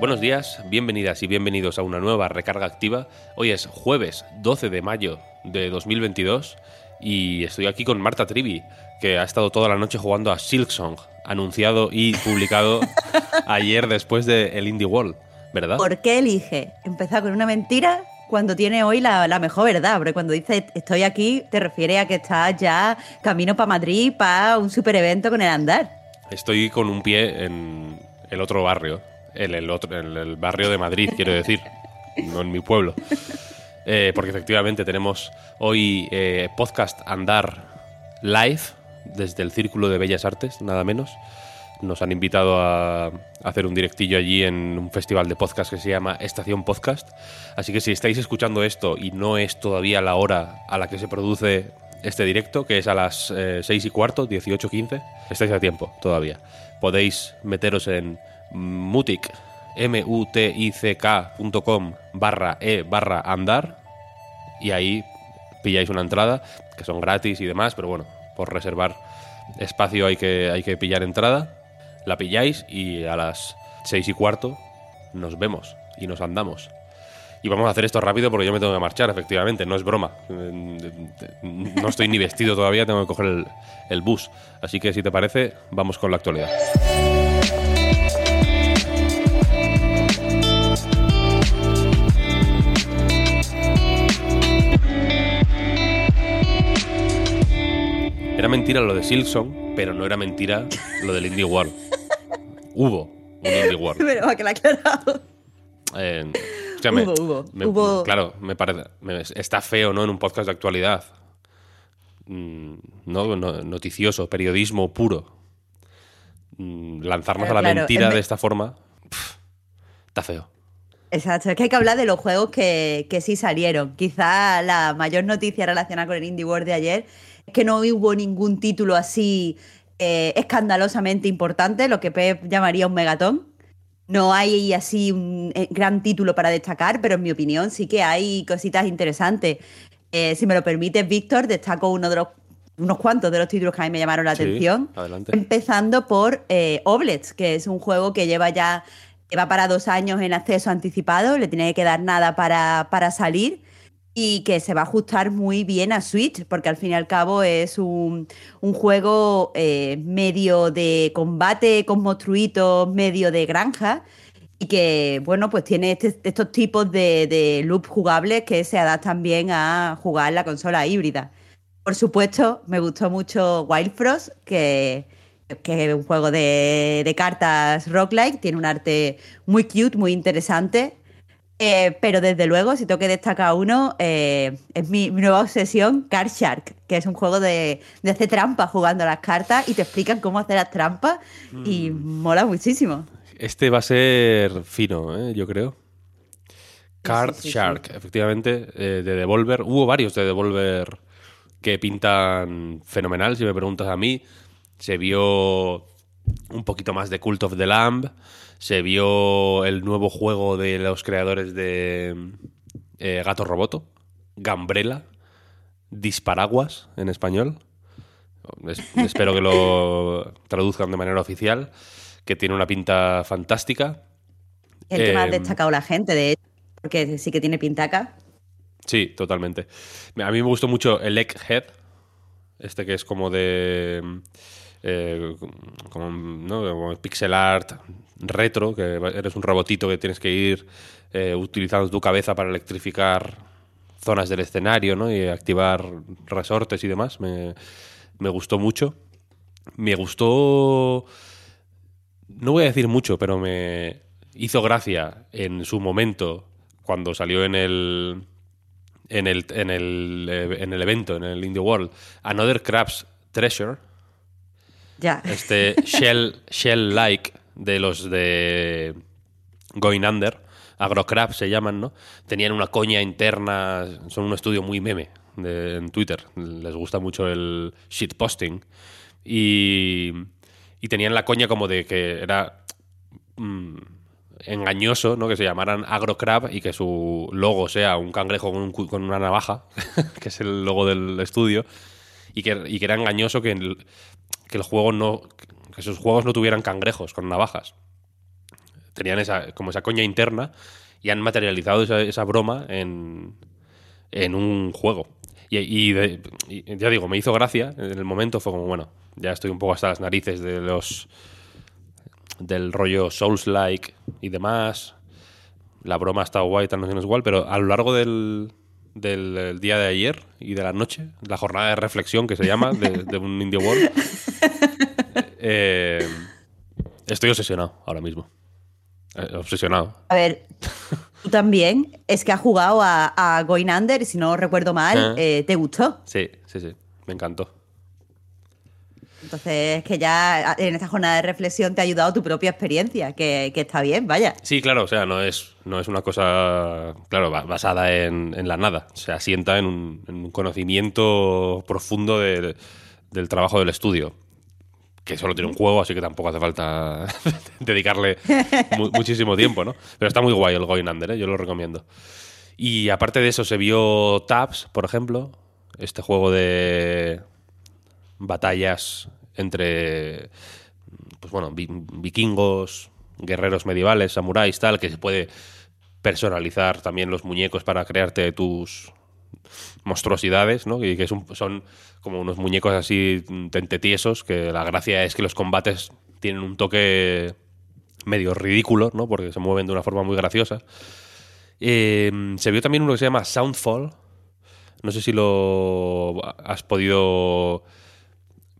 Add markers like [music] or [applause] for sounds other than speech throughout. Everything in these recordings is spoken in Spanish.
Buenos días, bienvenidas y bienvenidos a una nueva recarga activa. Hoy es jueves 12 de mayo de 2022 y estoy aquí con Marta Trivi, que ha estado toda la noche jugando a Silksong, anunciado y publicado [laughs] ayer después de el Indie World, ¿verdad? ¿Por qué elige empezar con una mentira cuando tiene hoy la, la mejor verdad? Porque cuando dice estoy aquí, te refiere a que estás ya camino para Madrid para un super evento con el andar. Estoy con un pie en el otro barrio, en el, otro, el barrio de Madrid, quiero decir, no en mi pueblo. Eh, porque efectivamente tenemos hoy eh, podcast Andar live desde el Círculo de Bellas Artes, nada menos. Nos han invitado a hacer un directillo allí en un festival de podcast que se llama Estación Podcast. Así que si estáis escuchando esto y no es todavía la hora a la que se produce este directo, que es a las eh, 6 y cuarto, 18.15, estáis a tiempo todavía. Podéis meteros en mutic, M-U-T-I-C-K.com barra E barra andar y ahí pilláis una entrada, que son gratis y demás, pero bueno, por reservar espacio hay que, hay que pillar entrada. La pilláis y a las 6 y cuarto nos vemos y nos andamos. Y vamos a hacer esto rápido porque yo me tengo que marchar, efectivamente, no es broma. No estoy ni vestido todavía, tengo que coger el bus. Así que si te parece, vamos con la actualidad. Era mentira lo de Silksong, pero no era mentira lo del Indie World. Hubo un Indie World. Pero va que la aclarado. Eh, o sea, me- Hubo, hubo, me- hubo. Claro, me parece. me- está feo, ¿no? En un podcast de actualidad. Mm, ¿no? No- Noticioso, periodismo puro. Mm, Lanzarnos a la claro, mentira de esta forma. está feo. Exacto, es que hay que hablar de los juegos que, que sí salieron. Quizá la mayor noticia relacionada con el Indie World de ayer que no hubo ningún título así eh, escandalosamente importante, lo que Pep llamaría un megatón. No hay así un eh, gran título para destacar, pero en mi opinión sí que hay cositas interesantes. Eh, si me lo permites, Víctor, destaco uno de los, unos cuantos de los títulos que a mí me llamaron la Sí, atención. adelante. Empezando por eh, Oblets, que es un juego que lleva ya, va para dos años en acceso anticipado, le tiene que quedar nada para, para salir y que se va a ajustar muy bien a Switch, porque al fin y al cabo es un, un juego eh, medio de combate con monstruitos, medio de granja, y que, bueno, pues tiene este- estos tipos de, de loop jugables que se adaptan bien a jugar la consola híbrida. Por supuesto, me gustó mucho Wild Frost, que, que es un juego de, de cartas roguelike, tiene un arte muy cute, muy interesante. Eh, pero desde luego, si tengo que destacar uno, eh, es mi, mi nueva obsesión, Card Shark, que es un juego de, de hacer trampas jugando a las cartas y te explican cómo hacer las trampas y mola muchísimo. Este va a ser fino, ¿eh? yo creo. Card sí, sí. Shark, efectivamente, eh, de Devolver. Hubo varios de Devolver que pintan fenomenal, si me preguntas a mí. Se vio un poquito más de Cult of the Lamb. Se vio el nuevo juego de los creadores de eh, Gato Roboto, Gambrela, Disparaguas en español. Es- espero que lo [laughs] traduzcan de manera oficial, que tiene una pinta fantástica. El que más ha Eh, destacado la gente, de hecho, porque sí que tiene pintaca. Sí, totalmente. A mí me gustó mucho el Egghead, este que es como de... eh, como, ¿no? pixel art retro, que eres un robotito que tienes que ir eh, utilizando tu cabeza para electrificar zonas del escenario ¿no? y activar resortes y demás. Me, me gustó mucho. Me gustó... No voy a decir mucho, pero me hizo gracia en su momento cuando salió en el en el, en el, eh, en el evento, en el Indie World, Another Crab's Treasure, Este Shell, Shell Like de los de Going Under, Agrocrab se llaman, ¿no? Tenían una coña interna, son un estudio muy meme en Twitter, les gusta mucho el shitposting. Y, y tenían la coña como de que era mm, engañoso, ¿no? Que se llamaran Agrocrab y que su logo sea un cangrejo con, un una navaja, [laughs] que es el logo del estudio, y que, y que era engañoso que el, que el juego no. que sus juegos no tuvieran cangrejos con navajas. Tenían esa, como esa coña interna y han materializado esa, esa broma en, en un juego. Y, ya digo, me hizo gracia en el momento, fue como, bueno, ya estoy un poco hasta las narices de los del rollo Souls-like y demás. La broma estado guay, tal, no es igual, pero a lo largo del, del día de ayer y de la noche, la jornada de reflexión que se llama de, de un Indie World, eh, estoy obsesionado ahora mismo. Eh, obsesionado. A ver, tú también es que has jugado a, a Going Under y si no recuerdo mal, Ah. eh, te gustó. Sí, sí, sí. Me encantó. Entonces, que ya en esta jornada de reflexión te ha ayudado tu propia experiencia, que, que está bien, vaya. Sí, claro, o sea, no es, no es una cosa, claro, ba- basada en, en la nada. Se asienta en un, en un conocimiento profundo de- del trabajo del estudio. Que solo tiene un juego, así que tampoco hace falta [laughs] dedicarle mu- [laughs] muchísimo tiempo, ¿no? Pero está muy guay el Going Under, ¿eh? yo lo recomiendo. Y aparte de eso, se vio Tabs, por ejemplo, este juego de batallas entre pues bueno, vi- vikingos, guerreros medievales, samuráis, tal, que se puede personalizar también los muñecos para crearte tus monstruosidades, ¿no? Y que son como unos muñecos así tentetiesos, que la gracia es que los combates tienen un toque medio ridículo, ¿no? Porque se mueven de una forma muy graciosa. Eh, se vio también uno que se llama Soundfall. No sé si lo has podido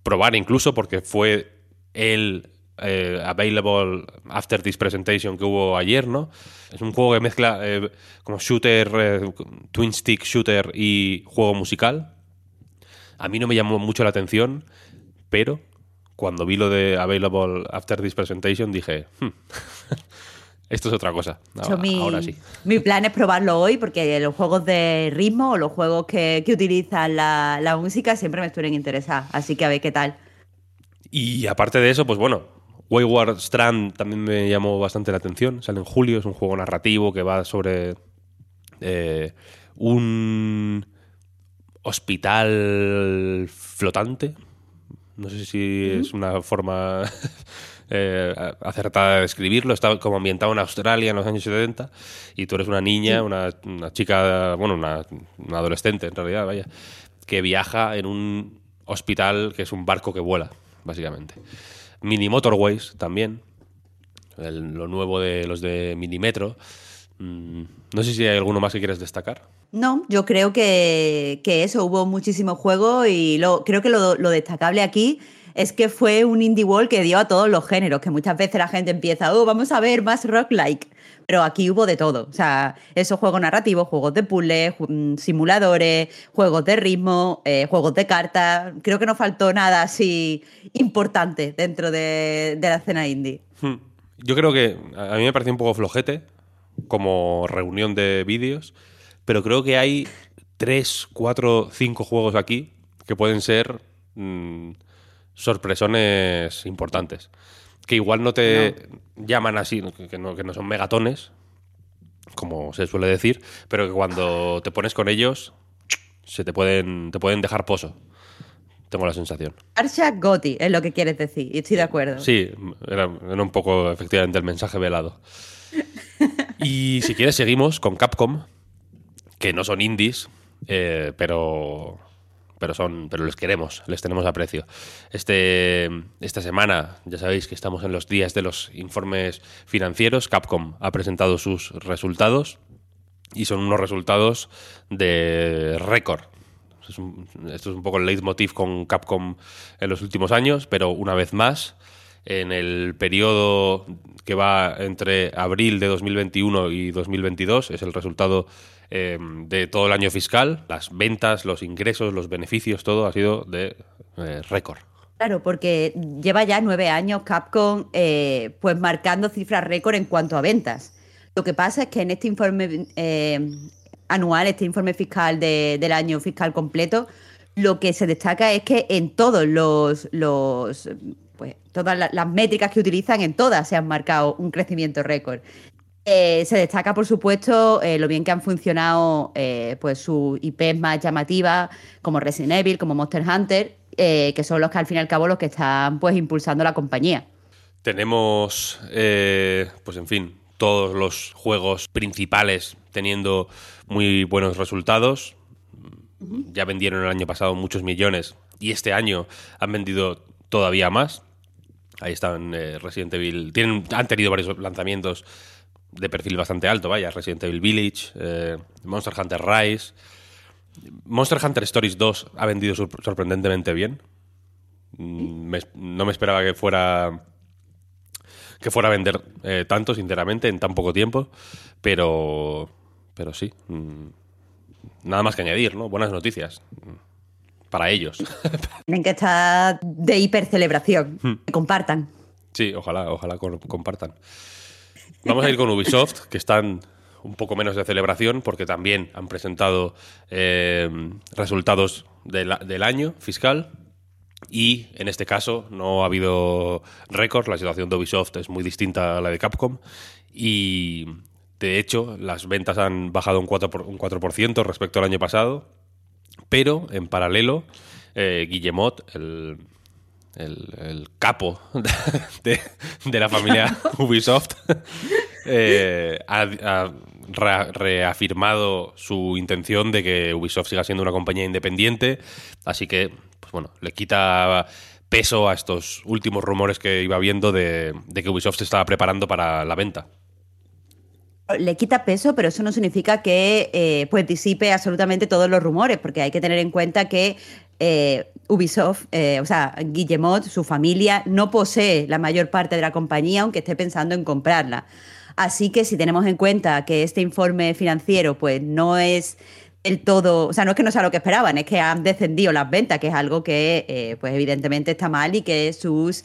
probar incluso porque fue el eh, available after this presentation que hubo ayer, ¿no? Es un juego que mezcla eh, como shooter, eh, twin stick shooter y juego musical. A mí no me llamó mucho la atención, pero cuando vi lo de available after this presentation dije, "Hmm, [laughs] esto es otra cosa. Yo Ahora, mi, ahora sí. mi plan es probarlo hoy porque los juegos de ritmo o los juegos que, que utilizan la, la música siempre me suelen interesar. Así que a ver qué tal. Y aparte de eso, pues bueno, Wayward Strand también me llamó bastante la atención. Sale en julio, es un juego narrativo que va sobre eh, un hospital flotante. No sé si es una forma [laughs] eh, acertada de describirlo. Está como ambientado en Australia en los años 70 y tú eres una niña, una, una chica, bueno, una, una adolescente en realidad, vaya, que viaja en un hospital que es un barco que vuela, básicamente. Mini Motorways también, lo nuevo de los de Minimetro. Mm, no sé si hay alguno más que quieres destacar. No, yo creo que, que eso, hubo muchísimo juego y lo, creo que lo, lo destacable aquí es que fue un indie wall que dio a todos los géneros, que muchas veces la gente empieza, oh, vamos a ver más rock-like, pero aquí hubo de todo, o sea, esos juegos narrativos, juegos de puzzle, ju- mm, simuladores, juegos de ritmo, eh, juegos de cartas, creo que no faltó nada así importante dentro de, la escena indie. Hmm. Yo creo que a a mí me pareció un poco flojete como reunión de vídeos, pero creo que hay tres, cuatro, cinco juegos aquí que pueden ser mm, sorpresones importantes. Que igual no te llaman así, que no, que no son megatones, como se suele decir, pero que cuando te pones con ellos se te pueden, te pueden dejar pozo. Tengo la sensación. Arshak Gotti es lo que quieres decir, y estoy de acuerdo. Sí, era, era un poco efectivamente el mensaje velado. Y si quieres, seguimos con Capcom, que no son indies, eh, pero, pero, son, pero les queremos, les tenemos aprecio. Este, esta semana, ya sabéis que estamos en los días de los informes financieros. Capcom ha presentado sus resultados y son unos resultados de récord. Esto es un poco el leitmotiv con Capcom en los últimos años, pero una vez más, en el periodo que va entre abril de 2021 y 2022, es el resultado eh, de todo el año fiscal, las ventas, los ingresos, los beneficios, todo ha sido de eh, récord. Claro, porque lleva ya nueve años Capcom eh, pues marcando cifras récord en cuanto a ventas. Lo que pasa es que en este informe anual, este informe fiscal de- del año fiscal completo, lo que se destaca es que en todos los pues todas la- las métricas que utilizan, en todas se han marcado un crecimiento récord. Eh, se destaca, por supuesto, eh, lo bien que han funcionado eh, pues sus IPs más llamativas, como Resident Evil, como Monster Hunter, que son los que al fin y al cabo los que están pues impulsando la compañía. Tenemos, eh, pues en fin, todos los juegos principales teniendo muy buenos resultados. Ya vendieron el año pasado muchos millones y este año han vendido todavía más. Ahí están eh, Resident Evil. Tienen, han tenido varios lanzamientos de perfil bastante alto, vaya. Resident Evil Village, eh, Monster Hunter Rise. Monster Hunter Stories 2 ha vendido sor- sorprendentemente bien. Mm, no me esperaba que fuera que fuera a vender eh, tanto, sinceramente, en tan poco tiempo. Pero, pero sí. mm, nada más que añadir, ¿no? Buenas noticias. Para ellos. [laughs] Tienen que estar de hipercelebración. Que compartan. Sí, ojalá, ojalá compartan. Vamos a ir con Ubisoft, que están un poco menos de celebración, porque también han presentado eh, resultados de la- del año fiscal. Y en este caso no ha habido récord. La situación de Ubisoft es muy distinta a la de Capcom. Y de hecho, las ventas han bajado un 4%, por- un 4% respecto al año pasado. Pero en paralelo, eh, Guillemot, el, el, el capo [laughs] de, de la familia [laughs] Ubisoft, [laughs] eh, ha, ha re- reafirmado su intención de que Ubisoft siga siendo una compañía independiente. Así que, pues bueno, le quita peso a estos últimos rumores que iba viendo de, de que Ubisoft se estaba preparando para la venta. Le quita peso, pero eso no significa que eh, pues disipe absolutamente todos los rumores, porque hay que tener en cuenta que eh, Ubisoft, eh, o sea, Guillemot, su familia, no posee la mayor parte de la compañía, aunque esté pensando en comprarla. Así que si tenemos en cuenta que este informe financiero pues no es el todo, o sea, no es que no sea lo que esperaban, es que han descendido las ventas, que es algo que eh, pues evidentemente está mal y que sus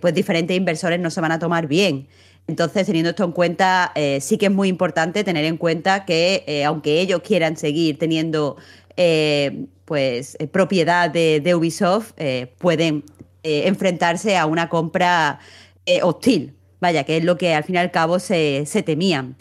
pues diferentes inversores no se van a tomar bien. Entonces, teniendo esto en cuenta, eh, sí que es muy importante tener en cuenta que eh, aunque ellos quieran seguir teniendo eh, pues propiedad de, Ubisoft, pueden enfrentarse a una compra hostil, vaya, que es lo que al fin y al cabo se, se temían.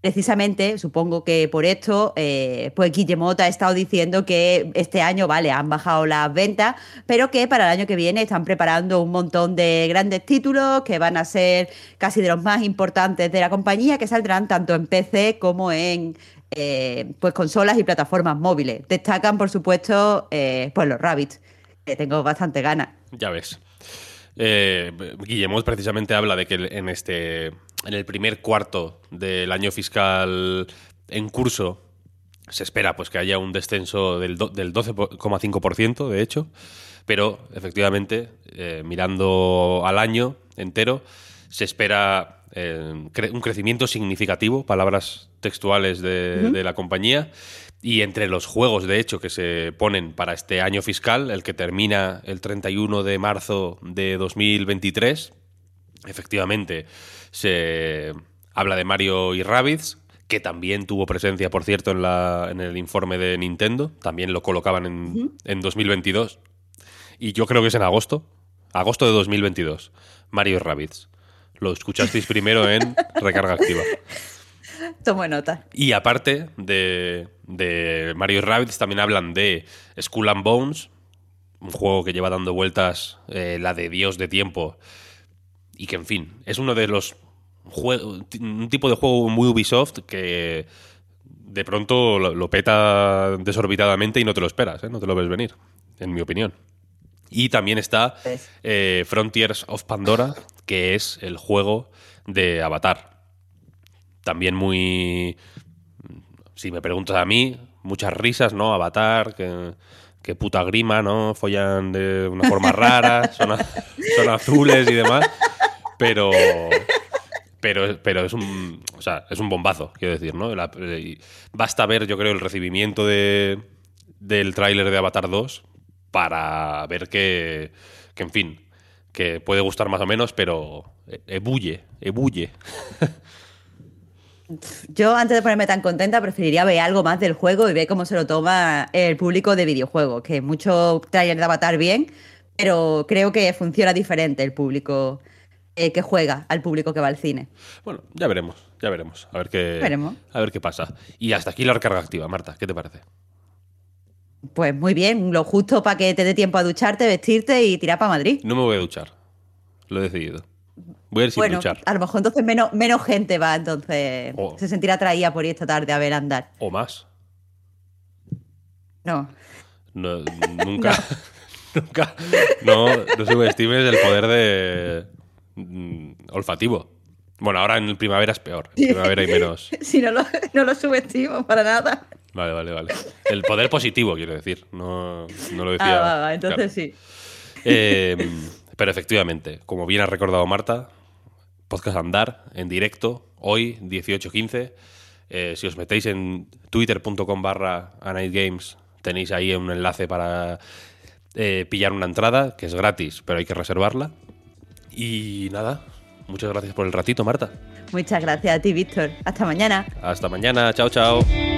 Precisamente, supongo que por esto, eh, pues Guillemot ha estado diciendo que este año, vale, han bajado las ventas, pero que para el año que viene están preparando un montón de grandes títulos que van a ser casi de los más importantes de la compañía, que saldrán tanto en PC como en eh, pues consolas y plataformas móviles. Destacan, por supuesto, eh, pues los Rabbits, que tengo bastante ganas. Ya ves. Eh, Guillemot precisamente habla de que en este en el primer cuarto del año fiscal en curso se espera pues que haya un descenso del, del 12,5% de hecho, pero efectivamente eh, mirando al año entero se espera eh, cre- un crecimiento significativo, palabras textuales de, de la compañía. Y entre los juegos, de hecho, que se ponen para este año fiscal, el que termina el 31 de marzo de 2023, efectivamente se habla de Mario y Rabbids, que también tuvo presencia, por cierto, en, la, en el informe de Nintendo. También lo colocaban en, en 2022. Y yo creo que es en agosto. Agosto de 2022. Mario y Rabbids. Lo escuchasteis [laughs] primero en Recarga Activa. Tomo nota. Y aparte de, de Mario y Rabbids, también hablan de Skull and Bones, un juego que lleva dando vueltas eh, la de Dios de tiempo. Y que, en fin, es uno de los juegos. Un tipo de juego muy Ubisoft que de pronto lo, lo peta desorbitadamente y no te lo esperas, ¿eh? no te lo ves venir, en mi opinión. Y también está Pues- eh, Frontiers of Pandora, que es el juego de Avatar. También muy. Si me preguntas a mí, muchas risas, ¿no? Avatar, que, que puta grima, ¿no? Follan de una forma rara, son, a- son azules y demás. Pero. Pero, pero es un. O sea, es un bombazo, quiero decir, ¿no? Basta ver, yo creo, el recibimiento de, del tráiler de Avatar 2 para ver que, que, en fin, que puede gustar más o menos, pero ebulle, ebulle. Yo, antes de ponerme tan contenta, preferiría ver algo más del juego y ver cómo se lo toma el público de videojuegos, que mucho trailer de Avatar bien, pero creo que funciona diferente el público eh, que juega al público que va al cine. Bueno, ya veremos, ya veremos. A ver qué, Veremos. A ver qué pasa. Y hasta aquí la recarga activa, Marta, ¿qué te parece? Pues muy bien, lo justo para que te dé tiempo a ducharte, vestirte y tirar para Madrid. No me voy a duchar. Lo he decidido. Voy a ir sin bueno, duchar. a lo mejor entonces menos, menos gente va, entonces Oh. se sentirá atraída por ir esta tarde a ver andar. O más. No. No, [laughs] nunca. [laughs] nunca. No, no subestimes el poder de. Mm, olfativo. Bueno, ahora en primavera es peor. En primavera hay menos. [laughs] Si no lo, no lo subestimo para nada. Vale, vale, vale. El poder positivo, quiero decir. No, no lo decía. Ah, va, va, entonces claro. sí. Eh, pero efectivamente, como bien ha recordado Marta, podcast Andar en directo, hoy, 18.15. Eh, si os metéis en twitter.com barra Games, tenéis ahí un enlace para eh, pillar una entrada, que es gratis, pero hay que reservarla. Y nada, muchas gracias por el ratito, Marta. Muchas gracias a ti, Víctor. Hasta mañana. Hasta mañana, chao, chao.